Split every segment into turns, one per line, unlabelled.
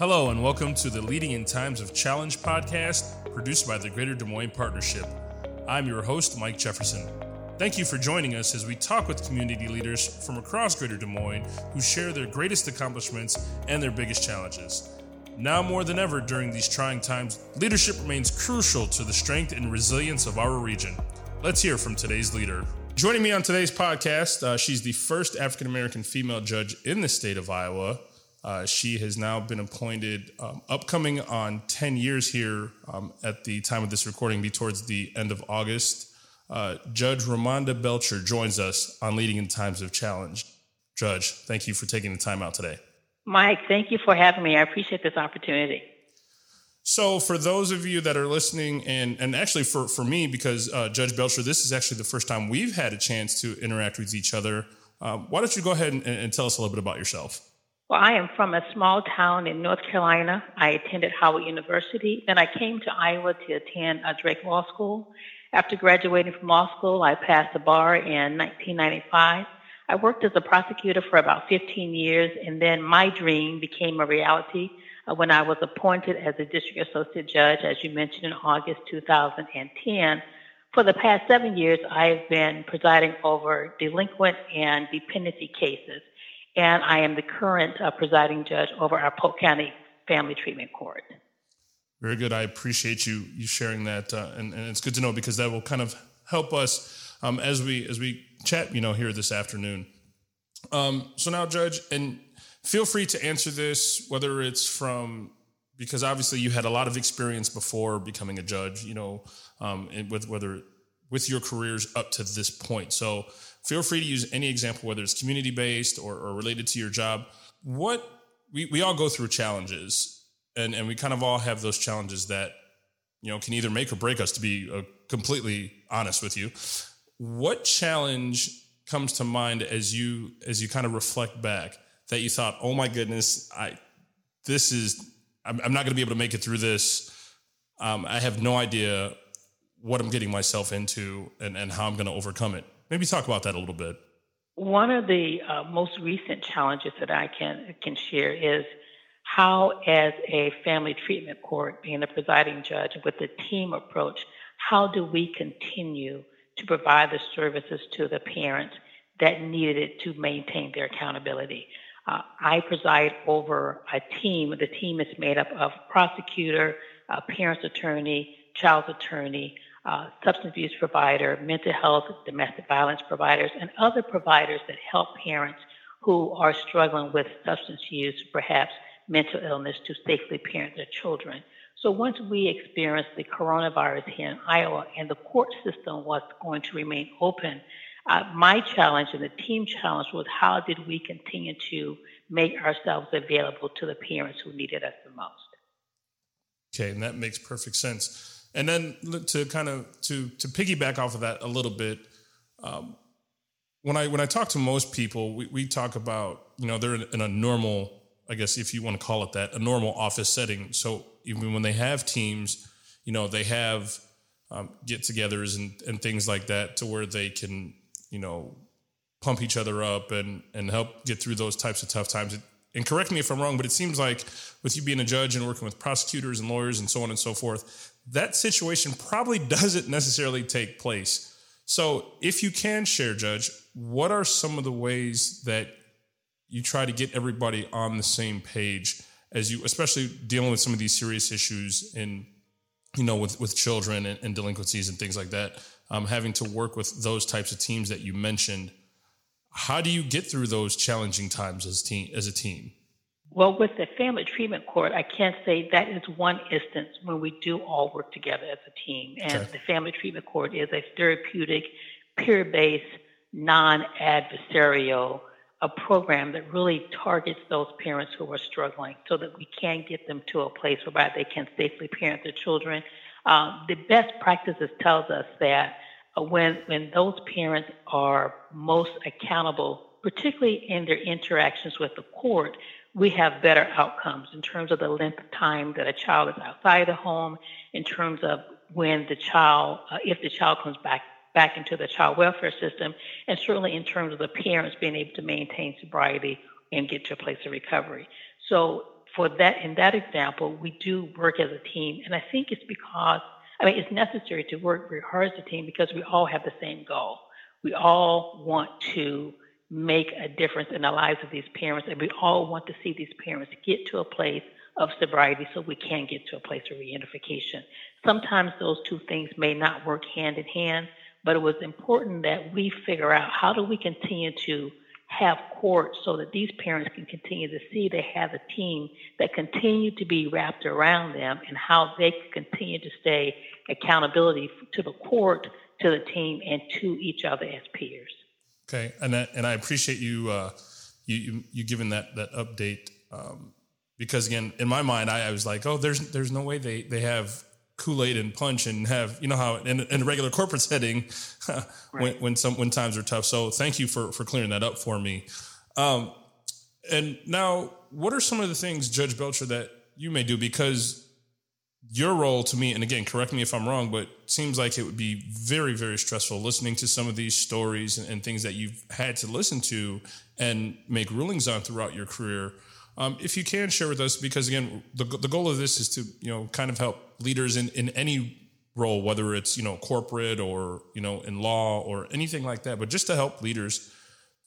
Hello, and welcome to the Leading in Times of Challenge podcast, produced by the Greater Des Moines Partnership. I'm your host, Mike Jefferson. Thank you for joining us as we talk with community leaders from across Greater Des Moines who share their greatest accomplishments and their biggest challenges. Now more than ever during these trying times, leadership remains crucial to the strength and resilience of our region. Let's hear from today's leader. Joining me on today's podcast, uh, she's the first African American female judge in the state of Iowa. Uh, she has now been appointed, um, upcoming on 10 years here um, at the time of this recording, be towards the end of August. Uh, Judge Romonda Belcher joins us on Leading in Times of Challenge. Judge, thank you for taking the time out today.
Mike, thank you for having me. I appreciate this opportunity.
So, for those of you that are listening, and, and actually for, for me, because uh, Judge Belcher, this is actually the first time we've had a chance to interact with each other, uh, why don't you go ahead and, and tell us a little bit about yourself?
Well, I am from a small town in North Carolina. I attended Howard University. Then I came to Iowa to attend Drake Law School. After graduating from law school, I passed the bar in 1995. I worked as a prosecutor for about 15 years, and then my dream became a reality uh, when I was appointed as a district associate judge, as you mentioned, in August 2010. For the past seven years, I've been presiding over delinquent and dependency cases, and I am the current uh, presiding judge over our Polk County Family Treatment Court.
Very good. I appreciate you you sharing that, uh, and, and it's good to know because that will kind of help us um, as we as we chat, you know, here this afternoon. Um, so now, Judge, and feel free to answer this, whether it's from because obviously you had a lot of experience before becoming a judge, you know, um, with whether with your careers up to this point. So feel free to use any example, whether it's community based or, or related to your job. What we, we all go through challenges and and we kind of all have those challenges that you know can either make or break us to be uh, completely honest with you. What challenge comes to mind as you as you kind of reflect back that you thought oh my goodness i this is i'm, I'm not going to be able to make it through this. Um, i have no idea what i'm getting myself into and, and how i'm going to overcome it maybe talk about that a little bit
one of the uh, most recent challenges that i can can share is how, as a family treatment court, being the presiding judge with the team approach, how do we continue to provide the services to the parents that needed it to maintain their accountability? Uh, I preside over a team. The team is made up of prosecutor, parents attorney, child's attorney, uh, substance abuse provider, mental health, domestic violence providers, and other providers that help parents who are struggling with substance use, perhaps mental illness to safely parent their children. So once we experienced the coronavirus here in Iowa and the court system was going to remain open, uh, my challenge and the team challenge was how did we continue to make ourselves available to the parents who needed us the most.
Okay, and that makes perfect sense. And then to kind of to to piggyback off of that a little bit, um, when I when I talk to most people, we, we talk about you know they're in, a normal I guess if you want to call it that, a normal office setting. So even when they have teams, you know, they have um, get-togethers and, and things like that to where they can, you know, pump each other up and and help get through those types of tough times. And correct me if I'm wrong, but it seems like with you being a judge and working with prosecutors and lawyers and so on and so forth, that situation probably doesn't necessarily take place. So if you can share, Judge, what are some of the ways that you try to get everybody on the same page as you, especially dealing with some of these serious issues in, you know, with with children and, and delinquencies and things like that. Um, having to work with those types of teams that you mentioned. How do you get through those challenging times as team as a team?
Well, with the family treatment court, I can't say that is one instance when we do all work together as a team. And okay. the family treatment court is a therapeutic, peer based, non adversarial a program that really targets those parents who are struggling so that we can get them to a place whereby they can safely parent their children. Um, the best practices tells us that when, when those parents are most accountable, particularly in their interactions with the court, we have better outcomes in terms of the length of time that a child is outside the home, in terms of when the child, uh, if the child comes back back into the child welfare system, and certainly in terms of the parents being able to maintain sobriety and get to a place of recovery. So for that in that example, we do work as a team, and I think it's because I mean it's necessary to work very hard as a team because we all have the same goal. We all want to make a difference in the lives of these parents, and we all want to see these parents get to a place of sobriety so we can get to a place of reunification. Sometimes those two things may not work hand in hand, but it was important that we figure out how do we continue to have court so that these parents can continue to see they have a team that continue to be wrapped around them and how they continue to stay accountability to the court, to the team, and to each other as peers.
Okay, and I, and I appreciate you uh, you, you you giving that that update um, because again, in my mind, I, I was like, oh, there's there's no way they they have Kool Aid and punch and have you know how in, in a regular corporate setting right. when when some when times are tough. So thank you for for clearing that up for me. Um, and now, what are some of the things, Judge Belcher, that you may do because your role to me, and again, correct me if I'm wrong, but seems like it would be very, very stressful listening to some of these stories and, and things that you've had to listen to and make rulings on throughout your career. Um, if you can share with us, because again, the, the goal of this is to you know kind of help leaders in, in any role, whether it's you know corporate or you know in law or anything like that, but just to help leaders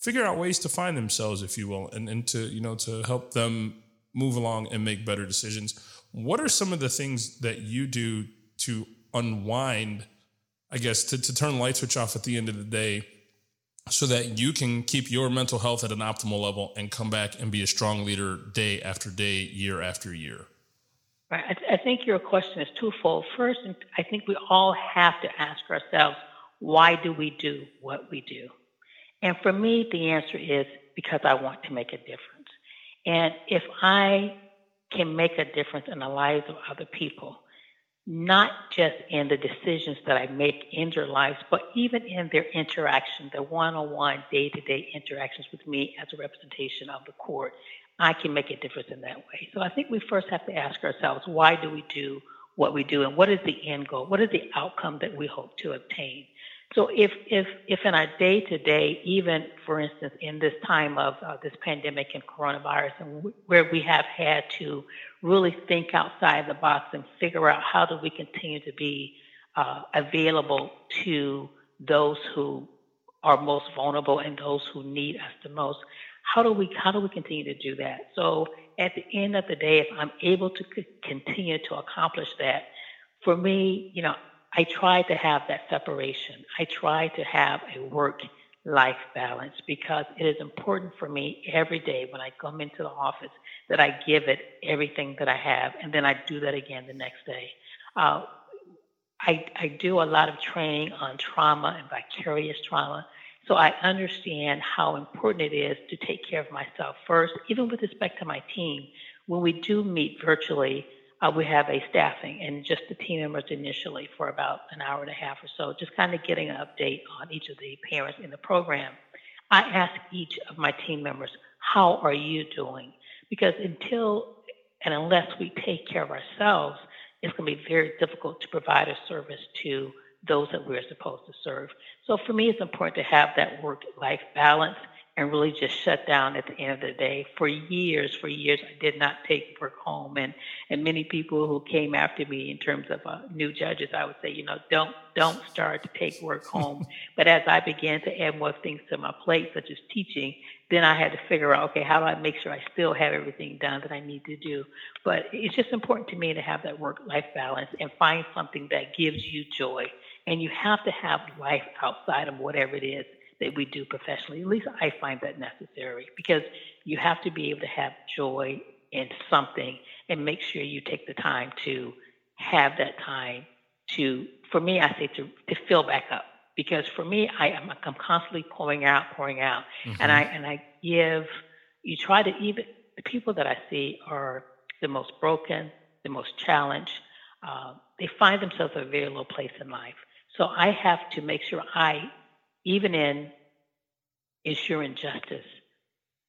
figure out ways to find themselves, if you will, and, and to you know to help them move along and make better decisions. What are some of the things that you do to unwind? I guess to, to turn light switch off at the end of the day so that you can keep your mental health at an optimal level and come back and be a strong leader day after day, year after year?
Right. I, th- I think your question is twofold. First, I think we all have to ask ourselves, why do we do what we do? And for me, the answer is because I want to make a difference. And if I can make a difference in the lives of other people, not just in the decisions that I make in their lives, but even in their interaction, the one on one, day to day interactions with me as a representation of the court. I can make a difference in that way. So I think we first have to ask ourselves why do we do what we do and what is the end goal? What is the outcome that we hope to obtain? So if if if in our day to day, even for instance in this time of uh, this pandemic and coronavirus, and w- where we have had to really think outside the box and figure out how do we continue to be uh, available to those who are most vulnerable and those who need us the most. How do we how do we continue to do that? So at the end of the day, if I'm able to c- continue to accomplish that, for me, you know, I try to have that separation. I try to have a work life balance because it is important for me every day when I come into the office that I give it everything that I have, and then I do that again the next day. Uh, I, I do a lot of training on trauma and vicarious trauma, so I understand how important it is to take care of myself first, even with respect to my team. When we do meet virtually, uh, we have a staffing and just the team members initially for about an hour and a half or so, just kind of getting an update on each of the parents in the program. I ask each of my team members, how are you doing? Because until and unless we take care of ourselves, it's going to be very difficult to provide a service to those that we're supposed to serve. So for me, it's important to have that work life balance and really just shut down at the end of the day. For years, for years, I did not take work home, and and many people who came after me in terms of uh, new judges, I would say, you know, don't don't start to take work home. but as I began to add more things to my plate, such as teaching, then I had to figure out, okay, how do I make sure I still have everything done that I need to do? But it's just important to me to have that work life balance and find something that gives you joy. And you have to have life outside of whatever it is that we do professionally. At least I find that necessary because you have to be able to have joy in something and make sure you take the time to have that time to, for me, I say to, to fill back up. Because for me, I am I'm constantly pouring out, pouring out, mm-hmm. and I and I give. You try to even the people that I see are the most broken, the most challenged. Uh, they find themselves at a very low place in life. So I have to make sure I even in ensuring justice,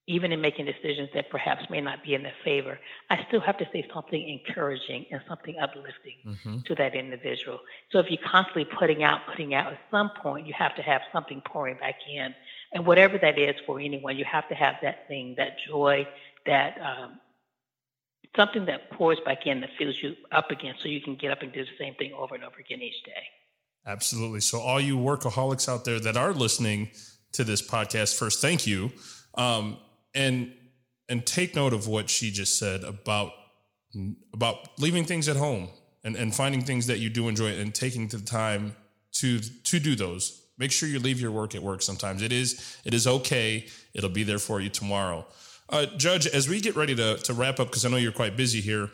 even in making decisions that perhaps may not be in their favor, I still have to say something encouraging and something uplifting mm-hmm. to that individual. So if you're constantly putting out, putting out, at some point you have to have something pouring back in. And whatever that is for anyone, you have to have that thing, that joy, that um, something that pours back in that fills you up again so you can get up and do the same thing over and over again each day.
Absolutely. So, all you workaholics out there that are listening to this podcast, first, thank you. Um, and and take note of what she just said about about leaving things at home and, and finding things that you do enjoy and taking the time to to do those. Make sure you leave your work at work sometimes. It is it is okay. It'll be there for you tomorrow. Uh, Judge, as we get ready to, to wrap up, because I know you're quite busy here,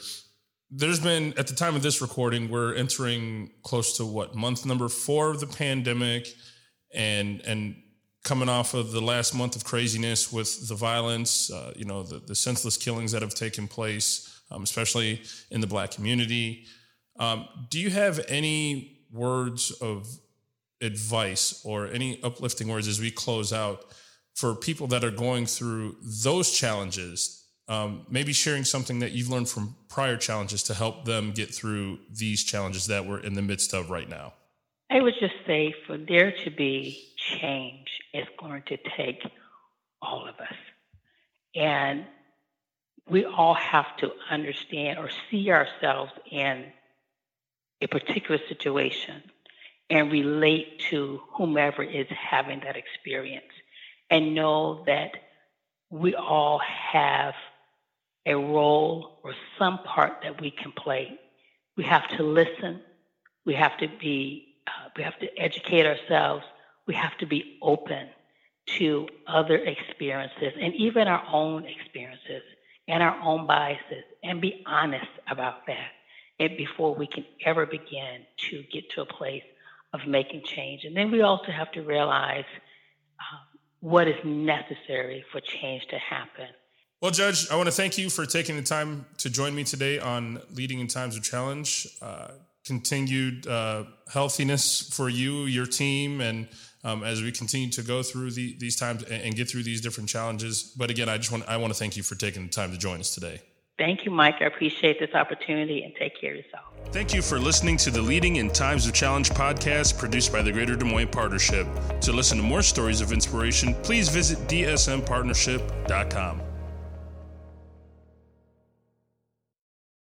there's been, at the time of this recording, we're entering close to what, month number four of the pandemic and, and coming off of the last month of craziness with the violence, uh, you know, the, the senseless killings that have taken place, um, especially in the black community. Um, do you have any words of advice or any uplifting words as we close out for people that are going through those challenges? Um, maybe sharing something that you've learned from prior challenges to help them get through these challenges that we're in the midst of right now.
I would just say for there to be change, it's going to take all of us. And we all have to understand or see ourselves in a particular situation and relate to whomever is having that experience and know that we all have a role or some part that we can play. We have to listen. We have to be, uh, we have to educate ourselves. We have to be open to other experiences and even our own experiences and our own biases and be honest about that and before we can ever begin to get to a place of making change. And then we also have to realize um, what is necessary for change to happen.
Well, Judge, I want to thank you for taking the time to join me today on Leading in Times of Challenge. Uh, continued uh, healthiness for you, your team, and um, as we continue to go through the, these times and, and get through these different challenges. But again, I just want I want to thank you for taking the time to join us today.
Thank you, Mike. I appreciate this opportunity and take care of yourself.
Thank you for listening to the Leading in Times of Challenge podcast produced by the Greater Des Moines Partnership. To listen to more stories of inspiration, please visit dsmpartnership.com.